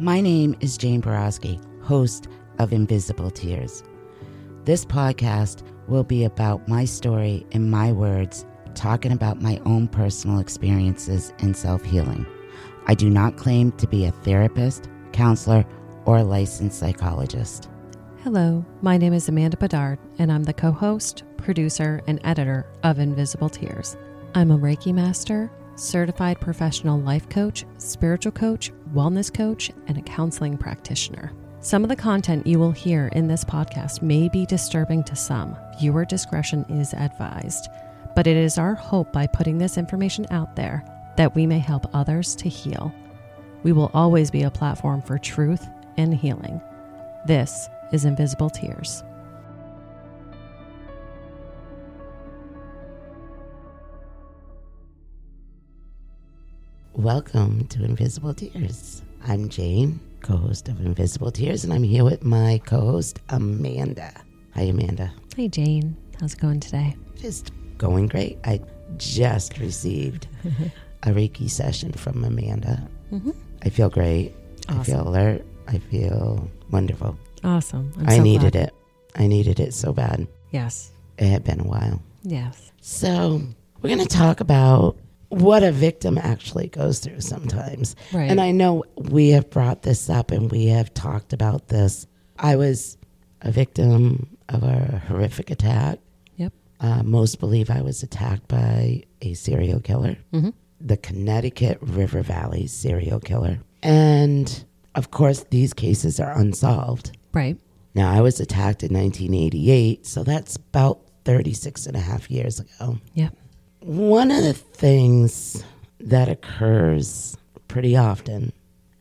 My name is Jane Boroski, host of Invisible Tears. This podcast will be about my story in my words, talking about my own personal experiences in self healing. I do not claim to be a therapist, counselor, or licensed psychologist. Hello, my name is Amanda Bedard, and I'm the co host, producer, and editor of Invisible Tears. I'm a Reiki master, certified professional life coach, spiritual coach, wellness coach, and a counseling practitioner. Some of the content you will hear in this podcast may be disturbing to some. Viewer discretion is advised. But it is our hope by putting this information out there that we may help others to heal. We will always be a platform for truth and healing. This is Invisible Tears. Welcome to Invisible Tears. I'm Jane, co host of Invisible Tears, and I'm here with my co host, Amanda. Hi, Amanda. Hi, Jane. How's it going today? Just going great. I just received a Reiki session from Amanda. Mm-hmm. I feel great. I feel alert. I feel wonderful. Awesome. I'm I so needed glad. it. I needed it so bad. Yes. It had been a while. Yes. So, we're going to talk about what a victim actually goes through sometimes. Right. And I know we have brought this up and we have talked about this. I was a victim of a horrific attack. Yep. Uh, most believe I was attacked by a serial killer, Mm-hmm. the Connecticut River Valley serial killer. And of course, these cases are unsolved. Right. Now, I was attacked in 1988, so that's about 36 and a half years ago. Yep. One of the things that occurs pretty often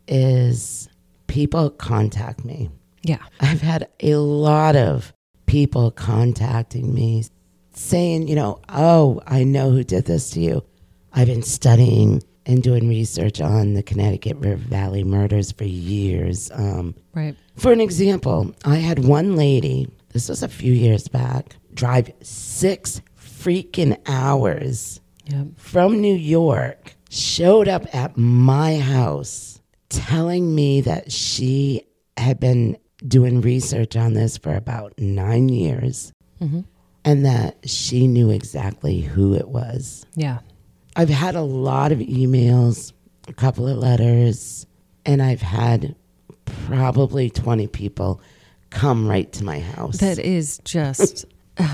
is people contact me. Yeah. I've had a lot of people contacting me saying, you know, oh, I know who did this to you. I've been studying and doing research on the Connecticut River Valley murders for years. Um, Right. for an example, I had one lady, this was a few years back, drive six freaking hours Yep. from New York, showed up at my house telling me that she had been doing research on this for about nine years Mm-hmm. and that she knew exactly who it was. Yeah. I've had a lot of emails, a couple of letters, and I've had probably 20 people come right to my house. That is just.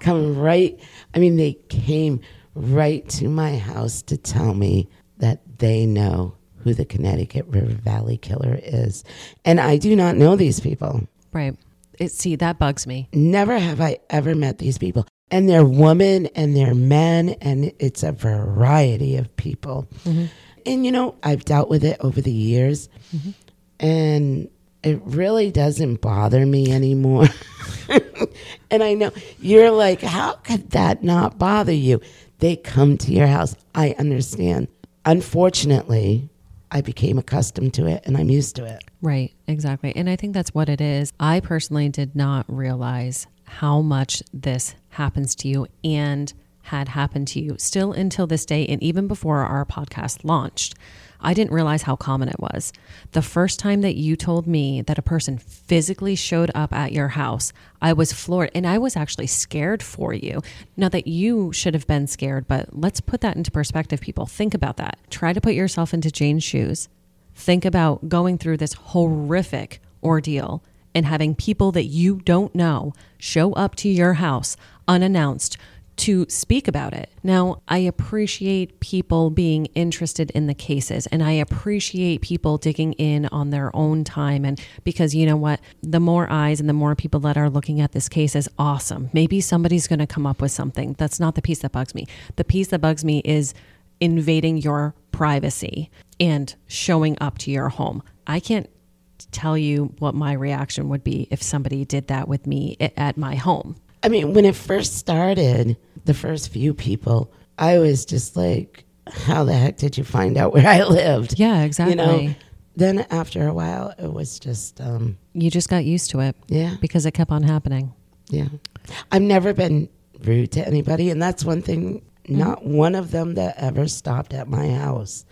come right, I mean, they came right to my house to tell me that they know who the Connecticut River Valley killer is. And I do not know these people. right. It, see, that bugs me. Never have I ever met these people. And they're women and they're men, and it's a variety of people. Mm-hmm. And you know, I've dealt with it over the years, mm-hmm. and it really doesn't bother me anymore. and I know you're like, how could that not bother you? They come to your house. I understand. Unfortunately, I became accustomed to it and I'm used to it. Right, exactly. And I think that's what it is. I personally did not realize how much this happens to you and had happened to you still until this day. And even before our podcast launched, I didn't realize how common it was. The first time that you told me that a person physically showed up at your house, I was floored and I was actually scared for you. Not that you should have been scared, but let's put that into perspective, people. Think about that. Try to put yourself into Jane's shoes think about going through this horrific ordeal and having people that you don't know show up to your house unannounced to speak about it. Now, I appreciate people being interested in the cases and I appreciate people digging in on their own time. And because you know what? The more eyes and the more people that are looking at this case is awesome. Maybe somebody's going to come up with something. That's not the piece that bugs me. The piece that bugs me is invading your privacy and showing up to your home. I can't tell you what my reaction would be if somebody did that with me eh, at my home. I mean, when it first started, the first few people, I was just like, how the heck did you find out where I lived? Yeah, exactly. You know, then after a while, it was just. Um, you just got used to it. Yeah. Because it kept on happening. Yeah. I've never been rude to anybody. And that's one thing, mm-hmm. not one of them that ever stopped at my house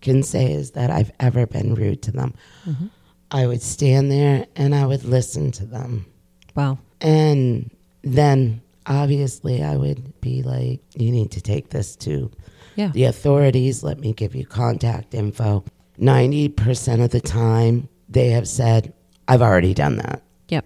can say is that I've ever been rude to them. Mm-hmm. I would stand there and I would listen to them. Wow. And then obviously I would be like, you need to take this to yeah. the authorities. Let me give you contact info. 90% of the time, they have said, I've already done that. Yep.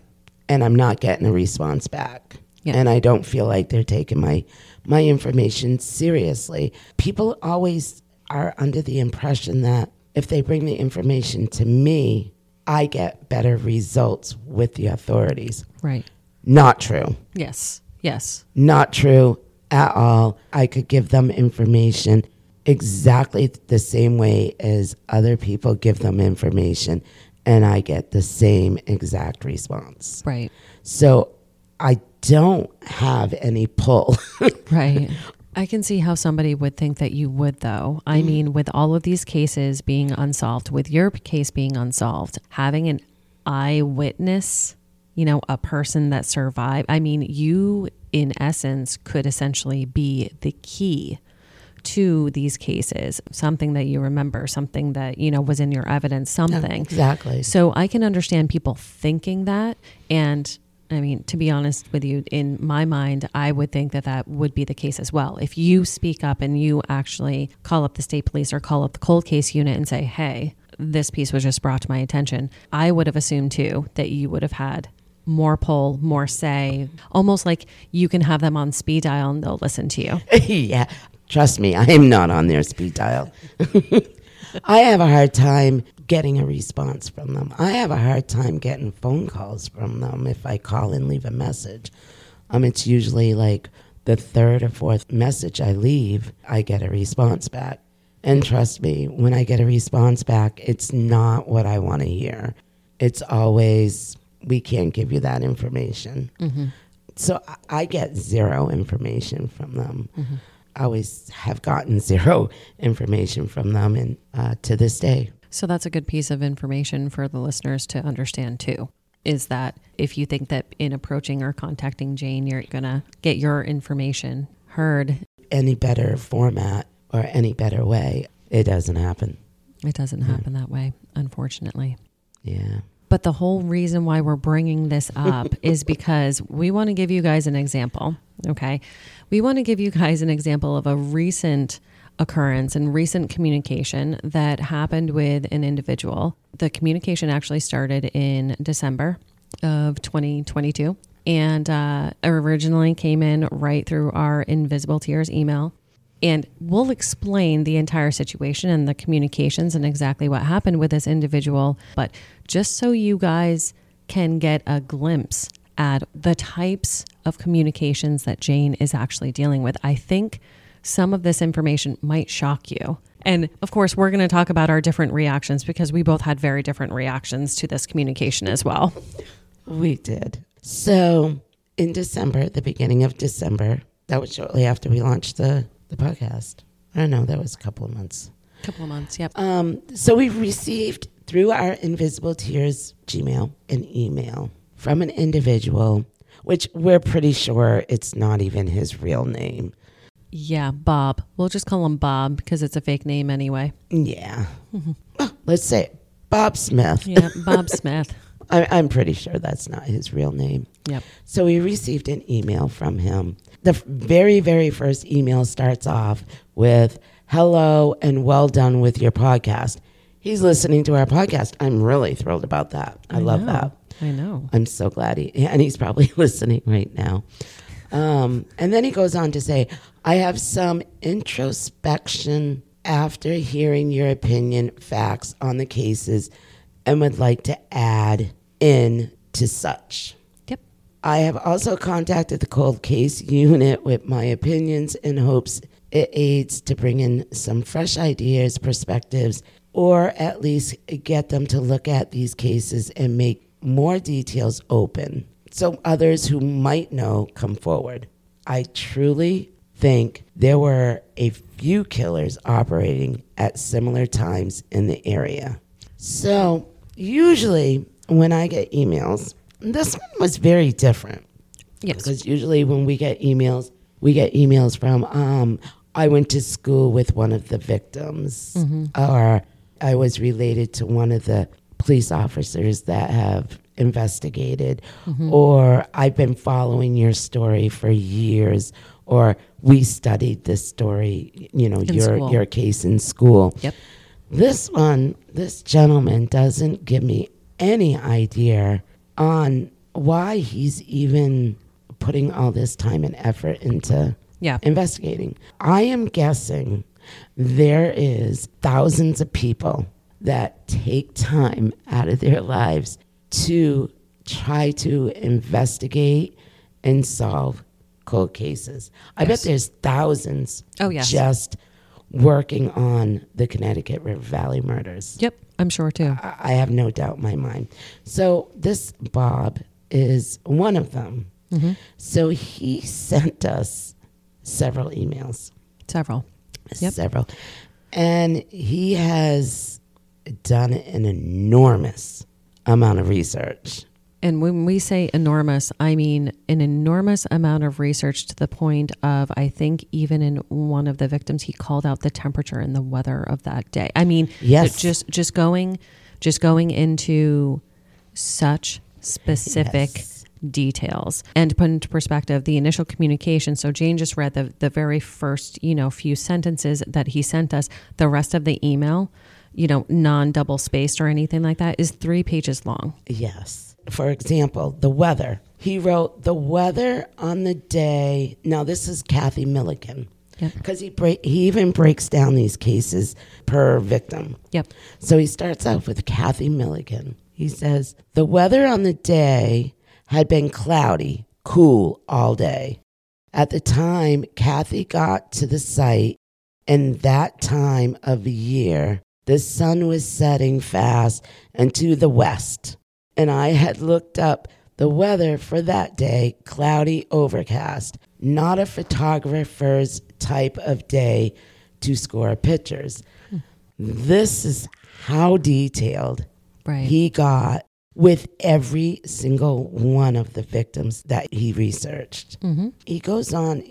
And I'm not getting a response back. Yep. And I don't feel like they're taking my, my information seriously. People always are under the impression that if they bring the information to me, I get better results with the authorities. Right. Not true. Yes. Yes. Not true at all. I could give them information exactly the same way as other people give them information, and I get the same exact response. Right. So I don't have any pull. right. I can see how somebody would think that you would, though. I mm. mean, with all of these cases being unsolved, with your case being unsolved, having an eyewitness you know, a person that survived. I mean, you, in essence, could essentially be the key to these cases, something that you remember, something that, you know, was in your evidence, something. Exactly. So I can understand people thinking that. And I mean, to be honest with you, in my mind, I would think that that would be the case as well. If you speak up and you actually call up the state police or call up the cold case unit and say, hey, this piece was just brought to my attention, I would have assumed too that you would have had more pull, more say, almost like you can have them on speed dial and they'll listen to you. yeah. Trust me, I am not on their speed dial. I have a hard time getting a response from them. I have a hard time getting phone calls from them if I call and leave a message. Um, it's usually like the third or fourth message I leave, I get a response back. And trust me, when I get a response back, it's not what I want to hear. It's always, we can't give you that information. Mm-hmm. So I, get zero information from them. Mm-hmm. I always have gotten zero information from them, and uh, to this day. So that's a good piece of information for the listeners to understand too. Is that if you think that in approaching or contacting Jane, you're gonna get your information heard, any better format or any better way, it doesn't happen. It doesn't happen that way, unfortunately. Yeah. But the whole reason why we're bringing this up is because we want to give you guys an example. Okay. We want to give you guys an example of a recent occurrence and recent communication that happened with an individual. The communication actually started in December of 2022 and uh, originally came in right through our Invisible Tears email. And we'll explain the entire situation and the communications and exactly what happened with this individual. But just so you guys can get a glimpse at the types of communications that Jane is actually dealing with, I think some of this information might shock you. And of course, we're going to talk about our different reactions because we both had very different reactions to this communication as well. We did. So, in December, the beginning of December, that was shortly after we launched the the podcast. I don't know. That was a couple of months. A couple of months. Yep. Um, so we received through our Invisible Tears Gmail an email from an individual, which we're pretty sure it's not even his real name. Yeah, Bob. We'll just call him Bob because it's a fake name anyway. Yeah. Mm-hmm. Let's say Bob Smith. Yeah, Bob Smith. I, am pretty sure that's not his real name. Yep. So we received an email from him. The very, very first email starts off with hello and well done with your podcast. He's listening to our podcast. I'm really thrilled about that. I, I love know. that. I know. I'm so glad he, and he's probably listening right now. Um, and then he goes on to say, I have some introspection after hearing your opinion, facts on the cases, and would like to add in to such. I have also contacted the cold case unit with my opinions in hopes it aids to bring in some fresh ideas, perspectives, or at least get them to look at these cases and make more details open so others who might know come forward. I truly think there were a few killers operating at similar times in the area. So, usually when I get emails, this one was very different. Yes. Because usually when we get emails, we get emails from, um, I went to school with one of the victims, or I was related to one of the police officers that have investigated, or I've been following your story for years, or we studied this story, you know, In your school. your case in school. Yep. This one, this gentleman doesn't give me any idea on why he's even putting all this time and effort into Yeah. investigating. I am guessing there is thousands of people that take time out of their lives to try to investigate and solve cold cases. I bet there's thousands Oh, yes. just working on the Connecticut River Valley murders. Yep. I'm sure too. I I have no doubt in my mind. So this Bob is one of them. Mm-hmm. So he sent us several emails, Several. Yep. several, and he has done an enormous amount of research. And when we say enormous, I mean an enormous amount of research to the point of, I think, even in one of the victims, he called out the temperature and the weather of that day. I mean, Yes. just just going, just going into such specific Yes. details and to put into perspective the initial communication. So Jane just read the the very first, you know, few sentences that he sent us. The rest of the email, you know, non double spaced or anything like that, is three pages long. Yes. For example, the weather. He wrote the weather on the day. Now this is Cathy Millican. Yep. Because he break, he even breaks down these cases per victim. Yep. So he starts off with Cathy Millican. He says, The weather on the day had been cloudy, cool all day. At the time Cathy got to the site, in that time of year, the sun was setting fast and to the west. And I had looked up the weather for that day cloudy, overcast, not a photographer's type of day to score pictures. This is how detailed Right. he got with every single one of the victims that he researched. Mm-hmm. He goes on,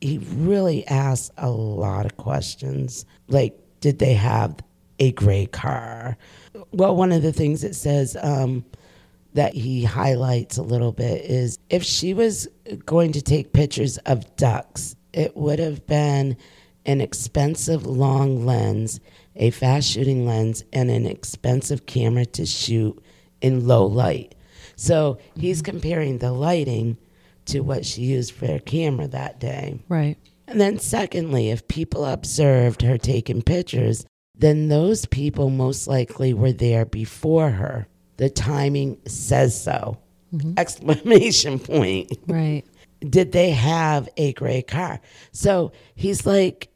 he really asks a lot of questions like, did they have a gray car? Well, one of the things it says um, that he highlights a little bit is if she was going to take pictures of ducks, it would have been an expensive long lens, a fast shooting lens, and an expensive camera to shoot in low light. So he's mm-hmm. comparing the lighting to what she used for her camera that day. Right. And then, secondly, if people observed her taking pictures, then those people most likely were there before her. The timing says so. Mm-hmm. Exclamation point. Right. Did they have a gray car? So he's like,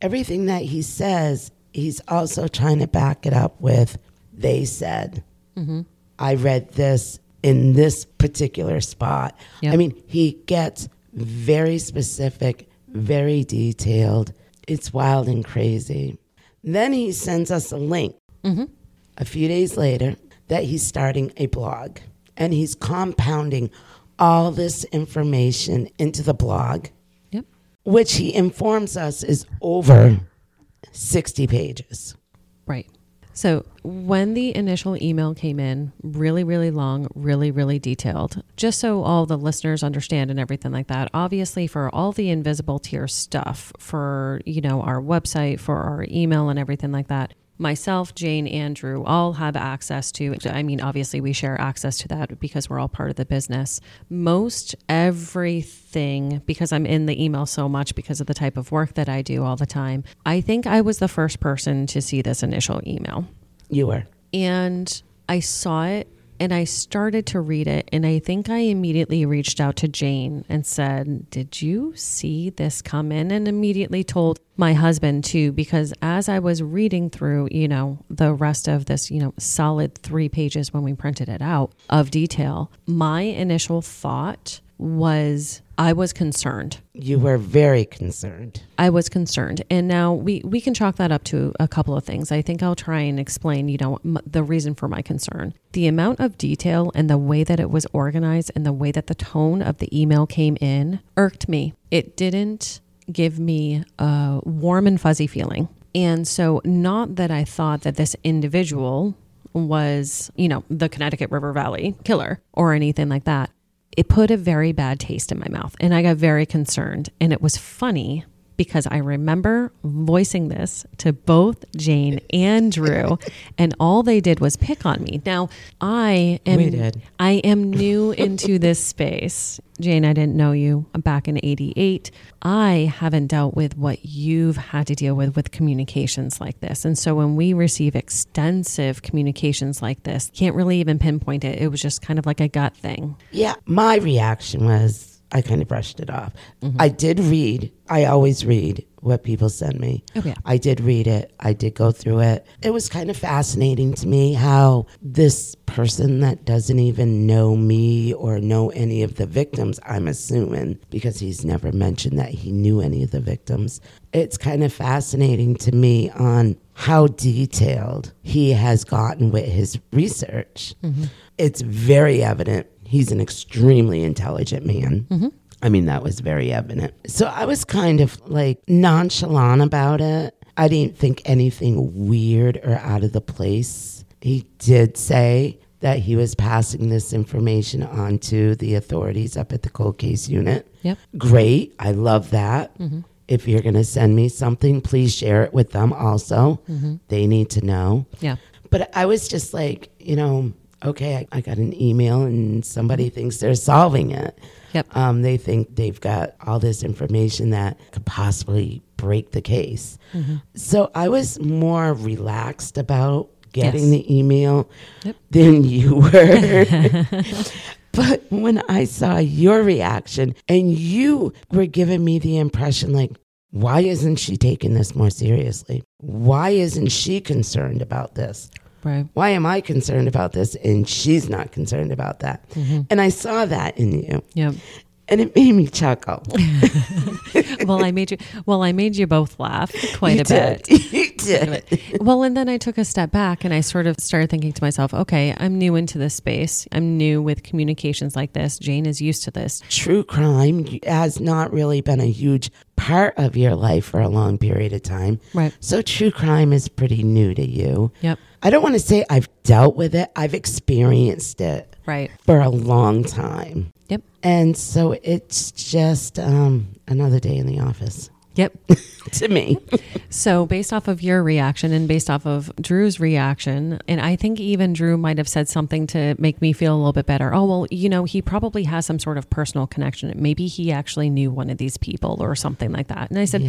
everything that he says, he's also trying to back it up with, they said. Mm-hmm. I read this in this particular spot. Yep. I mean, he gets very specific, very detailed. It's wild and crazy. Then he sends us a link mm-hmm. a few days later that he's starting a blog and he's compounding all this information into the blog, Yep. which he informs us is over 60 pages. Right. So when the initial email came in, really, really long, really, really detailed, just so all the listeners understand and everything like that, obviously for all the Invisible Tears stuff, for, you know, our website, for our email and everything like that, myself, Jane, Andrew all have access to. I mean, obviously, we share access to that because we're all part of the business. Most everything, because I'm in the email so much because of the type of work that I do all the time, I think I was the first person to see this initial email. You were. And I saw it and I started to read it. And I think I immediately reached out to Jane and said, Did you see this come in? And immediately told my husband too, because as I was reading through, you know, the rest of this, you know, solid three pages when we printed it out of detail, my initial thought was I was concerned. You were very concerned. I was concerned. And now we, we can chalk that up to a couple of things. I think I'll try and explain, you know, m- the reason for my concern. The amount of detail and the way that it was organized and the way that the tone of the email came in irked me. It didn't give me a warm and fuzzy feeling. And so, not that I thought that this individual was, you know, the Connecticut River Valley killer or anything like that it put a very bad taste in my mouth and I got very concerned. And it was funny because I remember voicing this to both Jane and Drew, and all they did was pick on me. Now, I am. I am new into this space. Jane, I didn't know you back in 88. I haven't dealt with what you've had to deal with with communications like this. And so when we receive extensive communications like this, can't really even pinpoint it. It was just kind of like a gut thing. Yeah, my reaction was I kind of brushed it off. Mm-hmm. I did read. I always read what people send me. Yeah. I did read it. I did go through it. It was kind of fascinating to me how this person that doesn't even know me or know any of the victims, I'm assuming, because he's never mentioned that he knew any of the victims. It's kind of fascinating to me on how detailed he has gotten with his research. Mm-hmm. It's very evident he's an extremely intelligent man. Mm-hmm. I mean, that was very evident. So I was kind of like nonchalant about it. I didn't think anything weird or out of the place. He did say that he was passing this information on to the authorities up at the cold case unit. Yep. Great. I love that. Mm-hmm. If you're going to send me something, please share it with them also. Mm-hmm. They need to know. Yeah. But I was just like, you know, okay, I, I got an email and somebody thinks they're solving it. Yep. Um, they think they've got all this information that could possibly break the case. So I was more relaxed about getting Yes. the email Yep. than you were. but when I saw your reaction and you were giving me the impression like, why isn't she taking this more seriously? Why isn't she concerned about this? Right. Why am I concerned about this and she's not concerned about that? Mm-hmm. And I saw that in you. Yep. And it made me chuckle. well, I made you. Well, I made you both laugh quite You a bit. did. You did. Well, and then I took a step back and I sort of started thinking to myself, okay, I'm new into this space. I'm new with communications like this. Jane is used to this. True crime has not really been a huge part of your life for a long period of time. Right. So true crime is pretty new to you. Yep. I don't want to say I've dealt with it, I've experienced it Right. for a long time. Yep. And so it's just um, another day in the office Yep. to me. So, based off of your reaction and based off of Drew's reaction, and I think even Drew might have said something to make me feel a little bit better. Oh, well, you know, he probably has some sort of personal connection. Maybe he actually knew one of these people or something like that. And I said,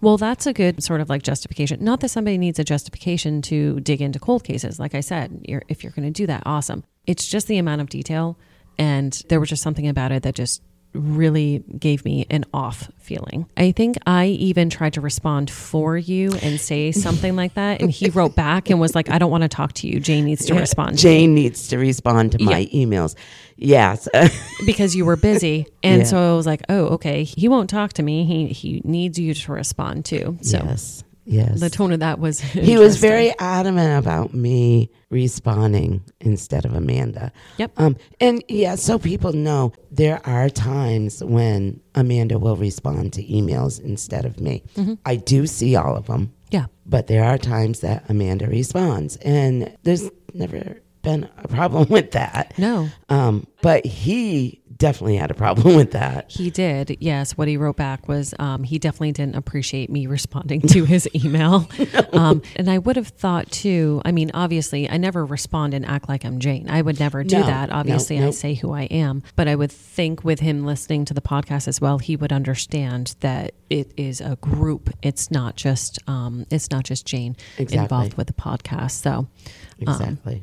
well, that's a good sort of like justification. Not that somebody needs a justification to dig into cold cases. Like I said, you're, if you're going to do that, awesome. It's just the amount of detail. And there was just something about it that just really gave me an off feeling. I think I even tried to respond for you and say something like that. And he wrote back and was like, I don't want to talk to you. Jane needs to respond Jane needs to respond to my emails. Yes. because you were busy. And Yeah. so I was like, oh, okay. He won't talk to me. He, he needs you to respond too. So yes. Yes. the tone of that was, he was very adamant about me responding instead of Amanda. Yep. Um, and yeah, so people know there are times when Amanda will respond to emails instead of me. Mm-hmm. I do see all of them, yeah. but there are times that Amanda responds, and there's never been a problem with that. No. Um, but he definitely had a problem with that. He did, yes. What he wrote back was um, he definitely didn't appreciate me responding to his email. um, and I would have thought too, I mean, obviously, I never respond and act like I'm Jane. I would never do No, that. no, Obviously, I no. say who I am. But I would think with him listening to the podcast as well, he would understand that it is a group. It's not just um, it's not just Jane Exactly. involved with the podcast. So um, Exactly.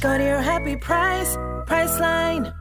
Go to your happy price, Priceline.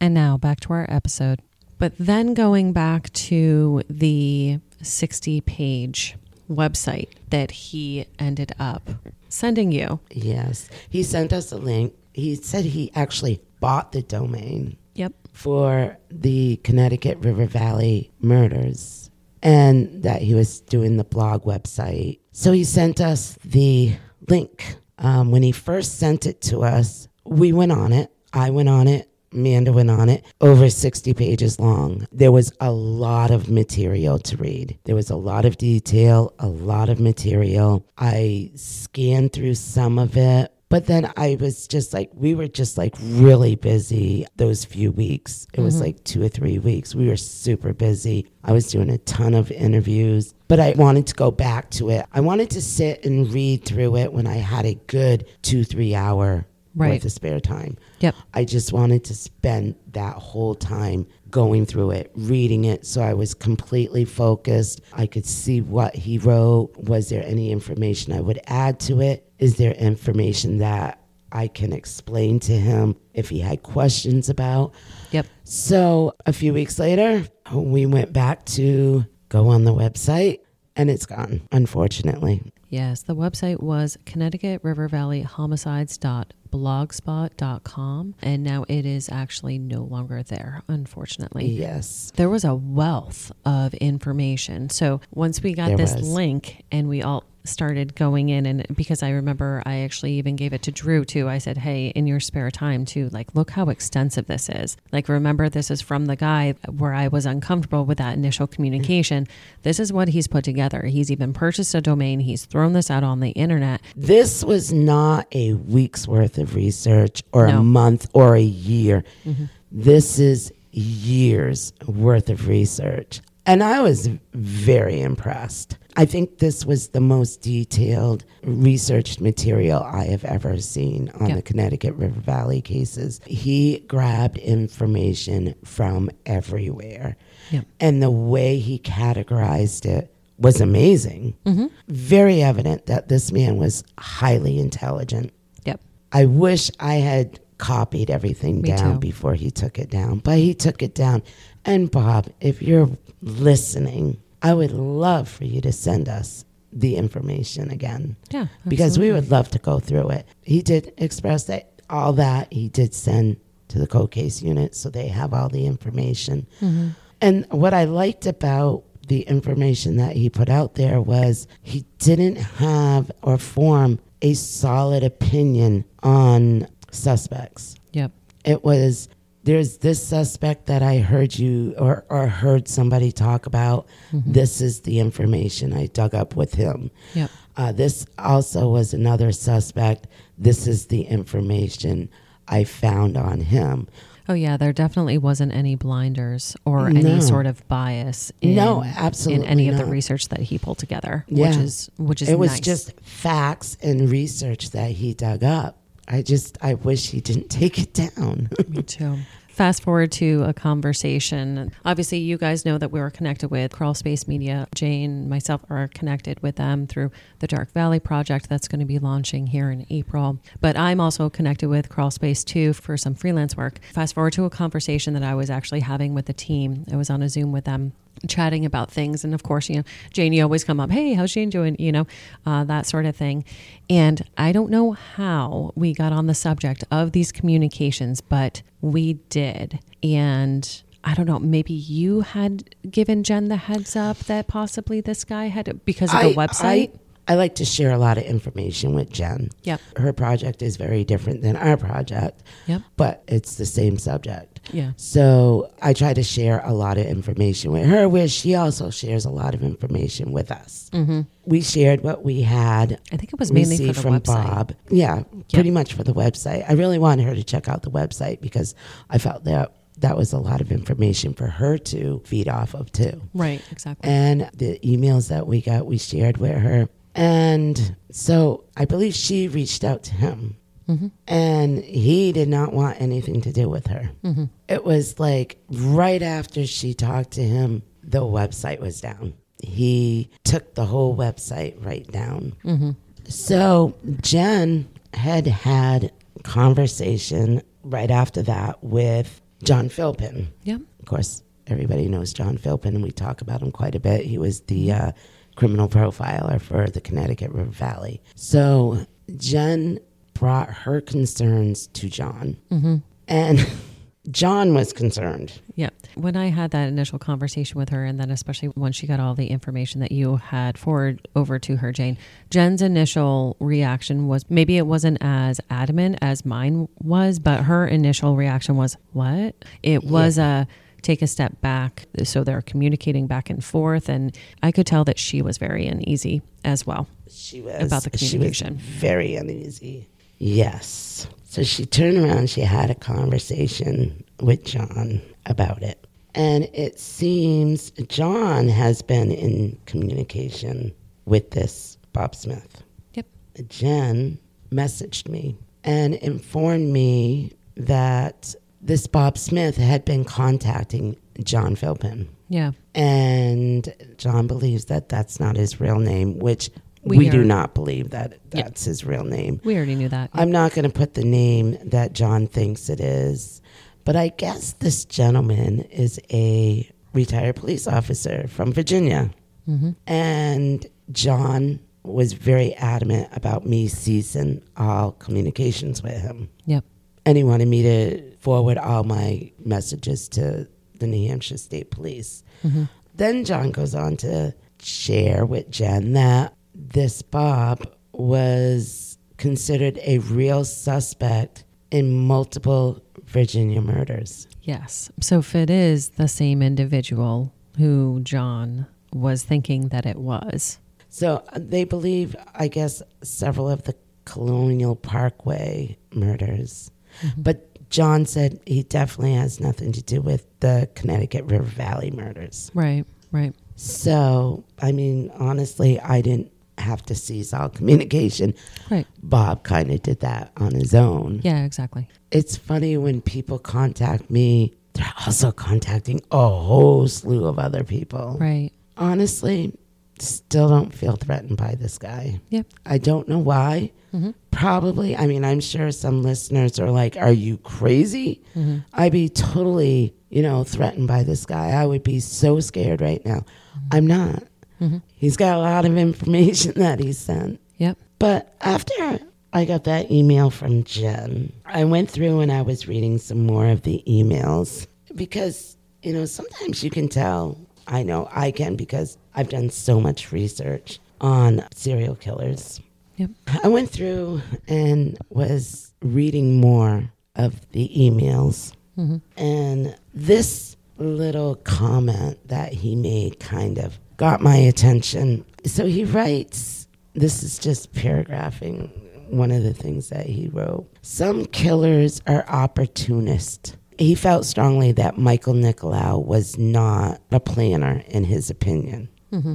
And now back to our episode. But then going back to the 60 page website that he ended up sending you. Yes. He sent us a link. He said he actually bought the domain Yep. for the Connecticut River Valley murders and that he was doing the blog website. So he sent us the link. Um, when he first sent it to us, we went on it. I went on it. Amanda went on it, over 60 pages long. There was a lot of material to read. There was a lot of detail, a lot of material. I scanned through some of it, but then I was just like, we were just like really busy those few weeks. It was like two or three weeks. We were super busy. I was doing a ton of interviews, but I wanted to go back to it. I wanted to sit and read through it when I had a good two, three hour Right. worth of spare time. Yep. I just wanted to spend that whole time going through it, reading it, so I was completely focused. I could see what he wrote. Was there any information I would add to it? Is there information that I can explain to him if he had questions about? Yep. So a few weeks later, we went back to go on the website, and it's gone, unfortunately. Yes. The website was Connecticut River Valley Homicides.blogspot.com. And now it is actually no longer there, unfortunately. Yes. There was a wealth of information. So once we got There this was. link and we all started going in and because I remember I actually even gave it to Drew too. I said, "Hey, in your spare time too, like look how extensive this is. Like remember this is from the guy where I was uncomfortable with that initial communication. This is what he's put together. He's even purchased a domain. He's thrown this out on the internet. This was not a week's worth of research or No. a month or a year. Mm-hmm. This is years worth of research. And I was very impressed. I think this was the most detailed researched material I have ever seen on the Connecticut River Valley cases. He grabbed information from everywhere. Yep. And the way he categorized it was amazing. Mm-hmm. Very evident that this man was highly intelligent. Yep. I wish I had copied everything Me down too. before he took it down, but he took it down. And Bob, if you're listening, I would love for you to send us the information again. Yeah, Because we would love to go through it. He did express that all that he did send to the cold case unit so they have all the information. Mm-hmm. And what I liked about the information that he put out there was he didn't have or form a solid opinion on suspects. Yep. It was there's this suspect that I heard you or, or heard somebody talk about. This is the information I dug up with him. Yep. Uh, this also was another suspect. This is the information I found on him. Oh yeah, there definitely wasn't any blinders or any sort of bias. In, No, in absolutely any of the research that he pulled together, yeah. which is which is it was nice. just facts and research that he dug up. I just I wish he didn't take it down. Me too. Fast forward to a conversation. Obviously, you guys know that we were connected with Crawl Space Media. Jane, myself are connected with them through the Dark Valley project that's going to be launching here in April. But I'm also connected with Crawl Space too for some freelance work. Fast forward to a conversation that I was actually having with the team. I was on a Zoom with them. Chatting about things. And of course, you know, Jane, you always come up, hey, how's Jane doing? You know, uh, that sort of thing. And I don't know how we got on the subject of these communications, but we did. And I don't know, maybe you had given Jen the heads up that possibly this guy had, because of the website. I, I like to share a lot of information with Jen. Yep. Her project is very different than our project. Yep. But it's the same subject. Yeah. So I try to share a lot of information with her, where she also shares a lot of information with us. Mm-hmm. We shared what we had. I think it was mainly for the from website. Bob. Yeah, pretty much for the website. I really wanted her to check out the website because I felt that that was a lot of information for her to feed off of too. Right, exactly. And the emails that we got, we shared with her. And so I believe she reached out to him. Mm-hmm. And he did not want anything to do with her. Mm-hmm. It was like right after she talked to him, the website was down. He took the whole website right down. Mm-hmm. So Jen had had conversation right after that with John Philpin. yep. Of course, everybody knows John Philpin, and we talk about him quite a bit. He was the uh, criminal profiler for the Connecticut River Valley. So Jen brought her concerns to John, mm-hmm. and John was concerned. Yep. When I had that initial conversation with her, and then especially when she got all the information that you had forward over to her, Jane, Jen's initial reaction was maybe it wasn't as adamant as mine was, but her initial reaction was, What? It was a take a step back. So they're communicating back and forth. And I could tell that she was very uneasy as well. She was About the she was communication. very uneasy. Yes. So she turned around. She had a conversation with John about it, and it seems John has been in communication with this Bob Smith. Yep. Jen messaged me and informed me that this Bob Smith had been contacting John Philpin. Yeah. And John believes that that's not his real name, which We we, do not believe that Yeah. that's his real name. We already knew that. I'm not going to put the name that John thinks it is, but I guess this gentleman is a retired police officer from Virginia. Mm-hmm. And John was very adamant about me ceasing all communications with him. Yep. And he wanted me to forward all my messages to the New Hampshire State Police. Mm-hmm. Then John goes on to share with Jen that this Bob was considered a real suspect in multiple Virginia murders. Yes. So if it is the same individual who John was thinking that it was, So uh, they believe, I guess, several of the Colonial Parkway murders. But John said he definitely has nothing to do with the Connecticut River Valley murders. right, right. So, I mean, honestly, I didn't have to cease all communication. Right. Bob kind of did that on his own. Yeah, exactly. It's funny when people contact me, they're also contacting a whole slew of other people. Right. Honestly, still don't feel threatened by this guy. Yep. I don't know why. Mm-hmm. Probably, I mean, I'm sure some listeners are like, Are you crazy? Mm-hmm. I'd be totally, you know, threatened by this guy. I would be so scared right now. Mm-hmm. I'm not. Mm-hmm. He's got a lot of information that he sent. Yep. But after I got that email from Jen, I went through and I was reading some more of the emails because, you know, sometimes you can tell. I know I can because I've done so much research on serial killers. Yep. I went through and was reading more of the emails. Mm-hmm. And this little comment that he made kind of got my attention. So he writes, this is just paragraphing one of the things that he wrote. Some killers are opportunist. He felt strongly that Michael Nicolaou was not a planner, in his opinion. Mm-hmm.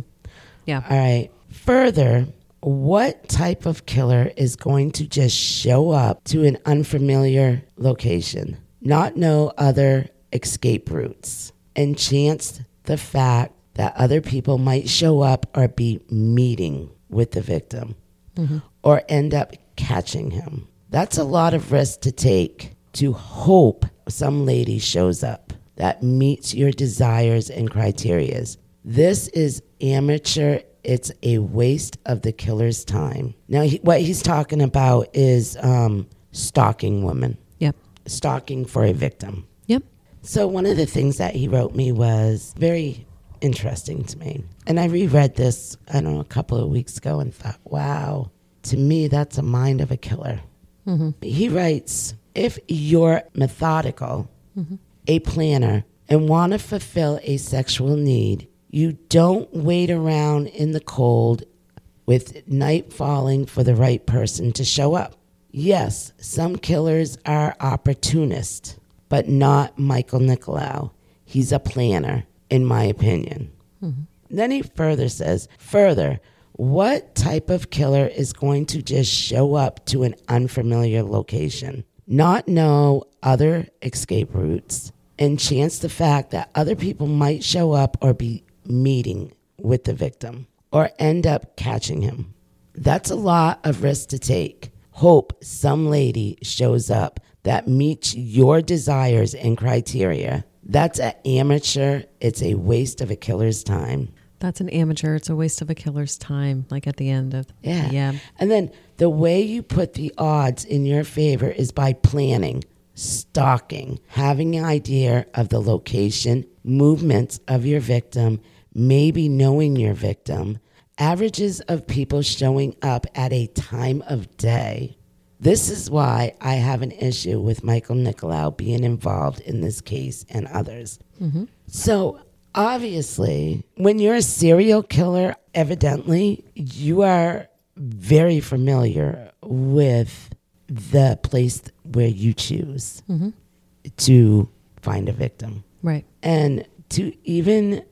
Yeah. All right. Further, what type of killer is going to just show up to an unfamiliar location, not know other escape routes, and chance the fact that other people might show up or be meeting with the victim or end up catching him? That's a lot of risk to take to hope some lady shows up. that meets your desires and criterias. This is amateur. It's a waste of the killer's time. Now, he, what he's talking about is um, stalking women, Yep. stalking for a victim. Yep. So one of the things that he wrote me was very interesting to me. And I reread this, I don't know, a couple of weeks ago and thought, wow, to me, that's a mind of a killer. Mm-hmm. He writes, if you're methodical, mm-hmm. a planner, and want to fulfill a sexual need, you don't wait around in the cold with night falling for the right person to show up. Yes, some killers are opportunists, but not Michael Nicolaou. He's a planner, in my opinion. Mm-hmm. Then he further says, further, what type of killer is going to just show up to an unfamiliar location, not know other escape routes, and chance the fact that other people might show up or be meeting with the victim or end up catching him? That's a lot of risk to take. Hope some lady shows up that meets your desires and criteria. That's an amateur. It's a waste of a killer's time. That's an amateur. It's a waste of a killer's time. Like at the end of Yeah. yeah. And then the way you put the odds in your favor is by planning, stalking, having an idea of the location, movements of your victim, maybe knowing your victim, averages of people showing up at a time of day. This is why I have an issue with Michael Nicolaou being involved in this case and others. Mm-hmm. So, obviously, when you're a serial killer, evidently, you are very familiar with the place where you choose mm-hmm. to find a victim. Right. And to even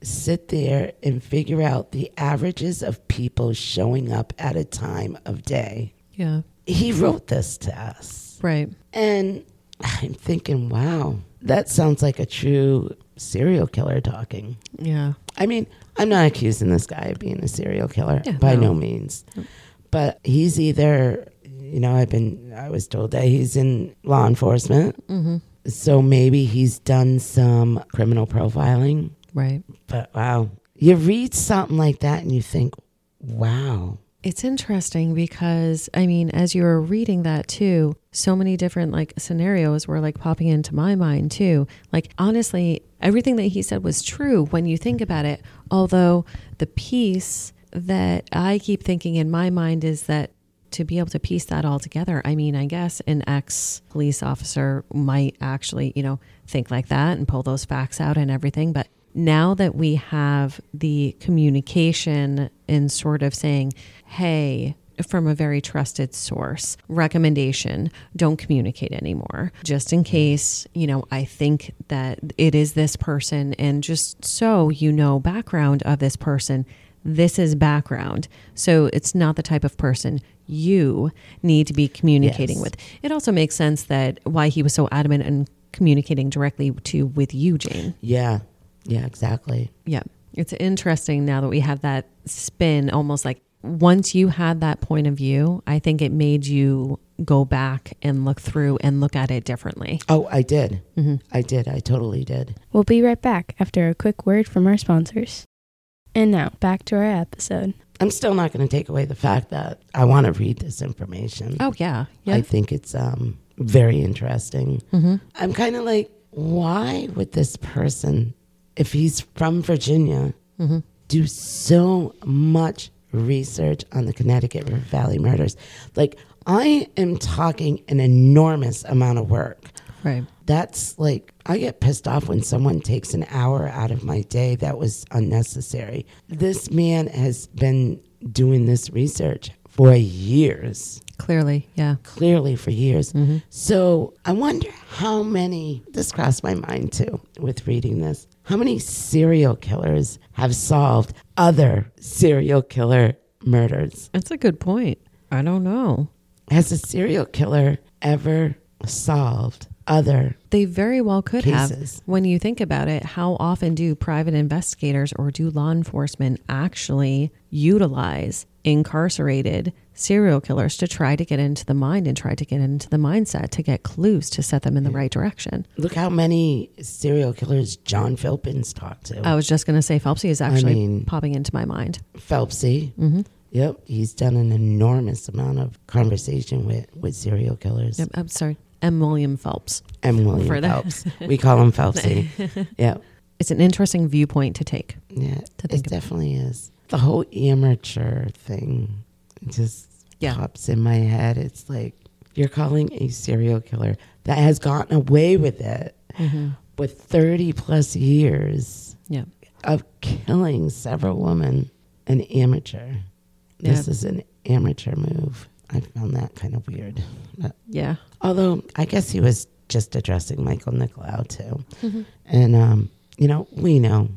sit there and figure out the averages of people showing up at a time of day. Yeah. He wrote this to us. Right. And I'm thinking, wow, that sounds like a true serial killer talking. Yeah. I mean, I'm not accusing this guy of being a serial killer Yeah, by no. no means. But he's either, you know, I've been, I was told that he's in law enforcement. Mm-hmm. So maybe he's done some criminal profiling. Right. But wow, you read something like that and you think, wow. It's interesting because I mean, as you were reading that too, so many different like scenarios were like popping into my mind too. Like honestly, everything that he said was true when you think about it. Although the piece that I keep thinking in my mind is that to be able to piece that all together, I mean, I guess an ex police officer might actually, you know, think like that and pull those facts out and everything. But now that we have the communication and sort of saying, hey, from a very trusted source, recommendation, don't communicate anymore. Just in case, you know, I think that it is this person, and just so you know, background of this person, this is background. So it's not the type of person you need to be communicating Yes. with. It also makes sense that why he was so adamant and communicating directly to with you, Jane. Yeah. Yeah, exactly. Yeah. It's interesting now that we have that spin almost like once you had that point of view, I think it made you go back and look through and look at it differently. Oh, I did. Mm-hmm. I did. I totally did. We'll be right back after a quick word from our sponsors. And now, back to our episode. I'm still not going to take away the fact that I want to read this information. Oh, yeah. Yeah. I think it's um, very interesting. mm-hmm. I'm kind of like, why would this person, if he's from Virginia, Mm-hmm. do so much research on the Connecticut River Valley murders? Like, I am talking an enormous amount of work. Right. That's like, I get pissed off when someone takes an hour out of my day that was unnecessary. This man has been doing this research for years Clearly. Yeah. clearly for years. Mm-hmm. So I wonder how many, this crossed my mind too with reading this, how many serial killers have solved other serial killer murders? That's a good point. I don't know. Has a serial killer ever solved other? They very well could Cases. have. When you think about it, how often do private investigators or do law enforcement actually utilize incarcerated serial killers to try to get into the mind and try to get into the mindset to get clues to set them in the right direction. Look how many serial killers John Philpin's talked to. I was just going to say Phelpsy is actually mean- popping into my mind. Phelpsy. Mm-hmm. Yep, he's done an enormous amount of conversation with, with serial killers. Yep, I'm sorry. M. William Phelps. And William For. Phelps. We call him Phelpsy. yep. It's an interesting viewpoint to take. Yeah, To it about. definitely is. The whole amateur thing just Yeah. pops in my head. It's like you're calling a serial killer that has gotten away with it with 30 plus years Yeah. of killing several women an amateur. This Yeah. is an amateur move. I found that kind of weird. But- Yeah. although I guess he was just addressing Michael Nicolaou too. Mm-hmm. And, um, you know, we know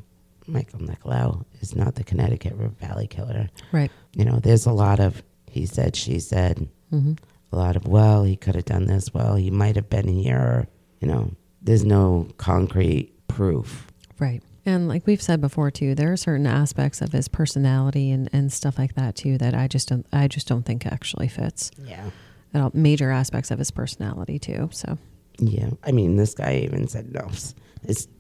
Michael Nicolaou is not the Connecticut River Valley killer. Right. You know, there's a lot of he said, she said, Mm-hmm. a lot of, well, he could have done this. Well, he might have been here. You know, there's no concrete proof. Right. And like we've said before too, there are certain aspects of his personality and, and stuff like that too that I just don't I just don't think actually fits. Yeah. At all, major aspects of his personality too. So Yeah. I mean, this guy even said, no, it's-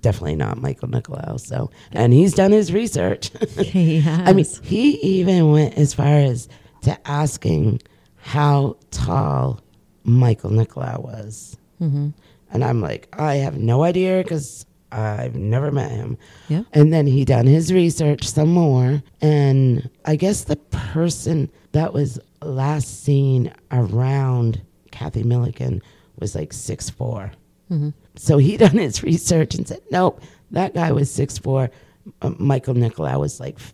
definitely not Michael Nicolaou. So, and he's done his research. he has. I mean, he even went as far as to asking how tall Michael Nicolaou was. mm-hmm. And I'm like, I have no idea because I've never met him. Yeah. And then he done his research some more. And I guess the person that was last seen around Cathy Millican was like six four. Mm-hmm. So he done his research and said, nope, that guy was six four. Uh, Michael Nicolaou was like f-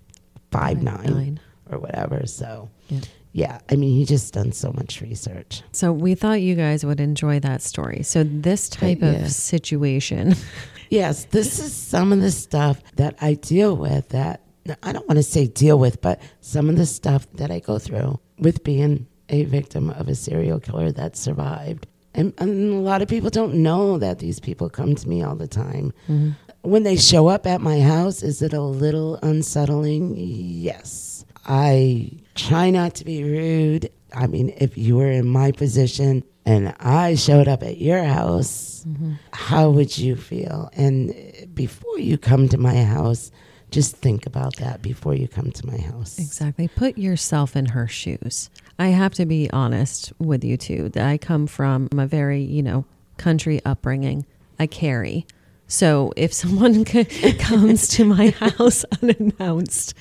five nine Nine. or whatever. So Yeah. yeah, I mean, he just done so much research. So we thought you guys would enjoy that story. So this type yeah. of situation. Yes, this is some of the stuff that I deal with that I don't want to say deal with, but some of the stuff that I go through with being a victim of a serial killer that survived. And, and a lot of people don't know that these people come to me all the time. Mm-hmm. When they show up at my house, is it a little unsettling? Yes. I try not to be rude. I mean, if you were in my position and I showed up at your house, mm-hmm. how would you feel? And before you come to my house, just think about that before you come to my house. Exactly. Put yourself in her shoes. I have to be honest with you too. That I come from a very, you know, country upbringing. I carry. So if someone c- comes to my house unannounced,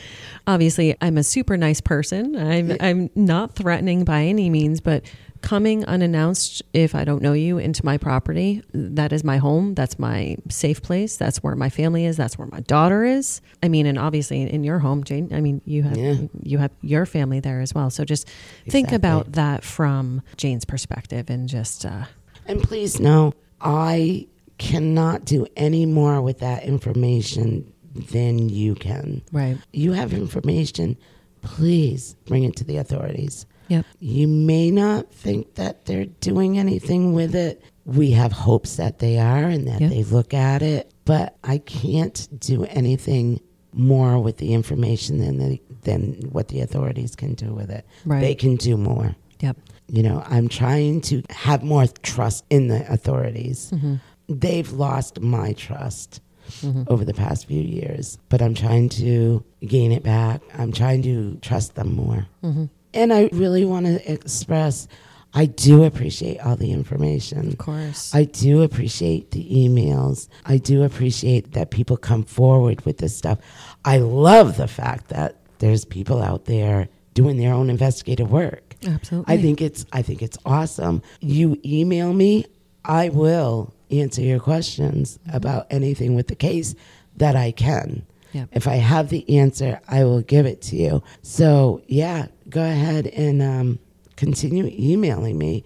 obviously I'm a super nice person. I'm I'm not threatening by any means, but coming unannounced if I don't know you into my property, that is my home. That's my safe place. That's where my family is. That's where my daughter is. I mean, and obviously in your home, Jane. I mean, you have Yeah. you have your family there as well. So just think about that from Jane's perspective and just uh, And please know, I cannot do any more with that information than you can. right. You have information, please bring it to the authorities. Yep. You may not think that they're doing anything with it. We have hopes that they are and that Yep. they look at it, but I can't do anything more with the information than the, than what the authorities can do with it. Right. They can do more. Yep. You know, I'm trying to have more trust in the authorities. Mm-hmm. They've lost my trust over the past few years, but I'm trying to gain it back. I'm trying to trust them more. Mm-hmm. And I really want to express I do appreciate all the information. Of course. I do appreciate the emails. I do appreciate that people come forward with this stuff. I love the fact that there's people out there doing their own investigative work. Absolutely. I think it's I think it's awesome. You email me, I will answer your questions about anything with the case that I can. Yep. If I have the answer, I will give it to you. So yeah, go ahead and um, continue emailing me,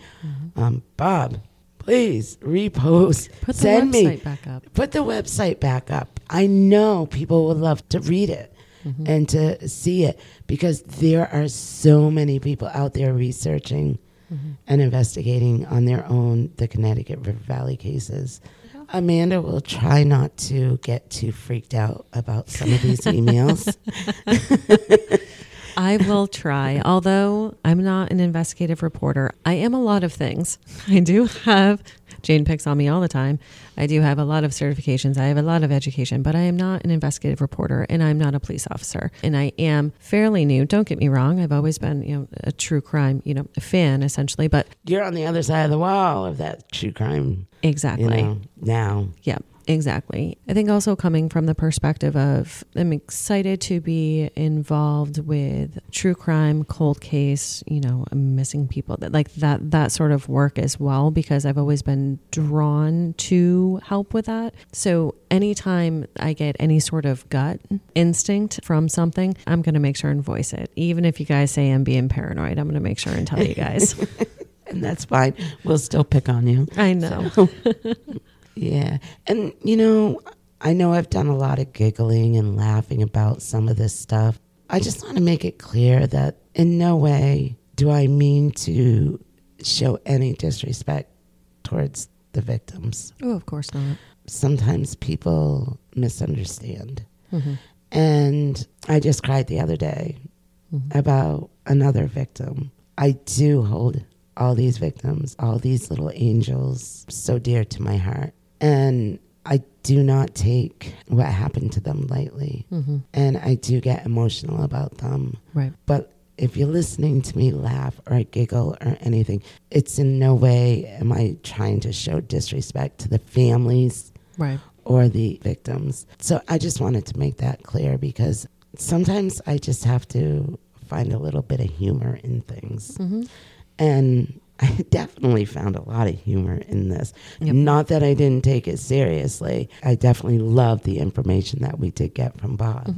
um, Bob. Please repost. Put the send website me. back up. Put the website back up. I know people would love to read it Mm-hmm. and to see it because there are so many people out there researching Mm-hmm. and investigating on their own the Connecticut River Valley cases. Amanda will try not to get too freaked out about some of these emails. I will try. Although I'm not an investigative reporter, I am a lot of things. I do have, Jane picks on me all the time. I do have a lot of certifications. I have a lot of education, but I am not an investigative reporter and I'm not a police officer. And I am fairly new. Don't get me wrong. I've always been, you know, a true crime, you know, fan essentially, but You're on the other side of the wall of that true crime. exactly. You know, now. Yeah, exactly. I think also coming from the perspective of I'm excited to be involved with true crime, cold case, you know, missing people that like that that sort of work as well because I've always been drawn to help with that. So anytime I get any sort of gut instinct from something, I'm going to make sure and voice it. Even if you guys say I'm being paranoid, I'm going to make sure and tell you guys. And that's fine. We'll still pick on you. I know. So, yeah. And, you know, I know I've done a lot of giggling and laughing about some of this stuff. I just want to make it clear that in no way do I mean to show any disrespect towards the victims. Oh, of course not. Sometimes people misunderstand. Mm-hmm. And I just cried the other day about another victim. I do hold all these victims, all these little angels, so dear to my heart. And I do not take what happened to them lightly. Mm-hmm. And I do get emotional about them. Right. But if you're listening to me laugh or giggle or anything, it's in no way am I trying to show disrespect to the families Right. or the victims. So I just wanted to make that clear because sometimes I just have to find a little bit of humor in things. Mm-hmm. And I definitely found a lot of humor in this. Yep. Not that I didn't take it seriously. I definitely loved the information that we did get from Bob.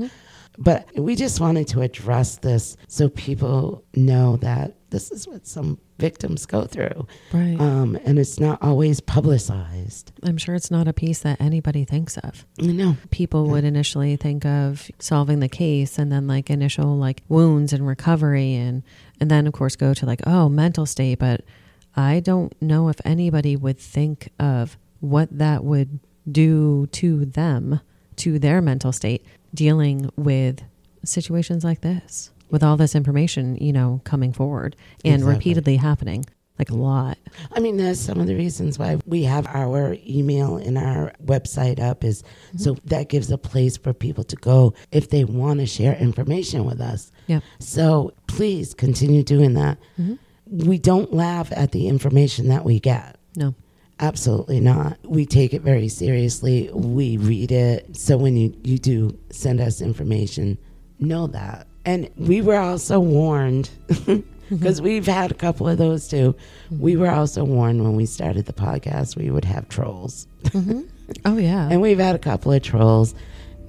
But we just wanted to address this so people know that this is what some victims go through. Right. Um, and it's not always publicized. I'm sure it's not a piece that anybody thinks of. No. People would initially think of solving the case and then like initial like wounds and recovery and and then of course go to like oh mental state but I don't know if anybody would think of what that would do to them to their mental state dealing with situations like this with all this information, you know, coming forward and Exactly. repeatedly happening like a lot. I mean, that's some of the reasons why we have our email and our website up is mm-hmm. so that gives a place for people to go if they want to share information with us. Yep. So please continue doing that. Mm-hmm. We don't laugh at the information that we get. No. Absolutely not. We take it very seriously. We read it. So when you, you do send us information, know that. And we were also warned, because we've had a couple of those too. We were also warned when we started the podcast we would have trolls. Mm-hmm. Oh yeah. And we've had a couple of trolls.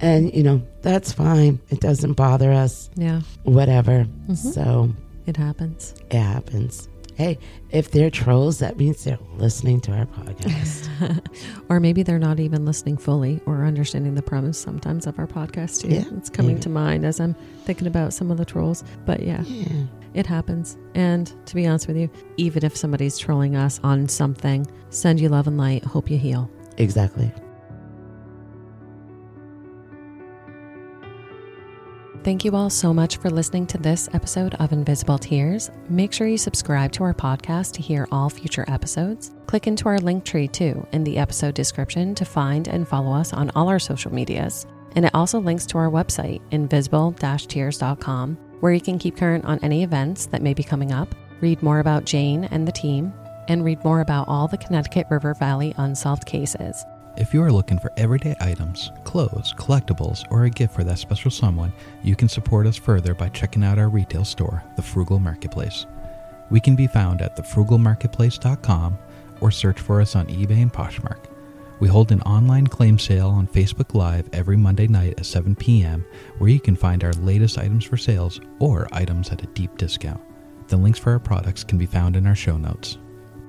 And, you know, that's fine. It doesn't bother us, yeah. whatever. Mm-hmm. So It happens. it happens. Hey, if they're trolls, that means they're listening to our podcast. Or maybe they're not even listening fully or understanding the premise sometimes of our podcast too. Yeah, It's coming maybe. to mind as I'm thinking about some of the trolls. But yeah, yeah. It happens. And to be honest with you, even if somebody's trolling us on something, send you love and light, hope you heal. Exactly. Thank you all so much for listening to this episode of Invisible Tears. Make sure you subscribe to our podcast to hear all future episodes. Click into our link tree too in the episode description to find and follow us on all our social medias. And it also links to our website, invisible tears.com, where you can keep current on any events that may be coming up, read more about Jane and the team, and read more about all the Connecticut River Valley unsolved cases. If you are looking for everyday items, clothes, collectibles, or a gift for that special someone, you can support us further by checking out our retail store, The Frugal Marketplace. We can be found at thefrugalmarketplace.com or search for us on eBay and Poshmark. We hold an online claim sale on Facebook Live every Monday night at 7 p.m., where you can find our latest items for sales or items at a deep discount. The links for our products can be found in our show notes.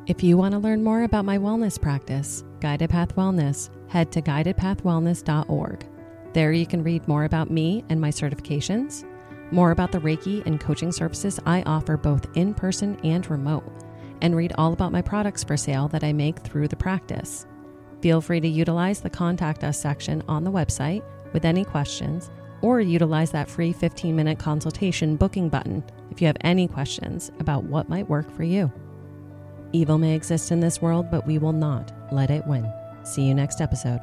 If you want to learn more about my wellness practice, Guided Path Wellness, head to guidedpathwellness.org. There you can read more about me and my certifications, more about the Reiki and coaching services I offer both in person and remote, and read all about my products for sale that I make through the practice. Feel free to utilize the Contact Us section on the website with any questions or utilize that free 15 minute consultation booking button if you have any questions about what might work for you. Evil may exist in this world, but we will not let it win. See you next episode.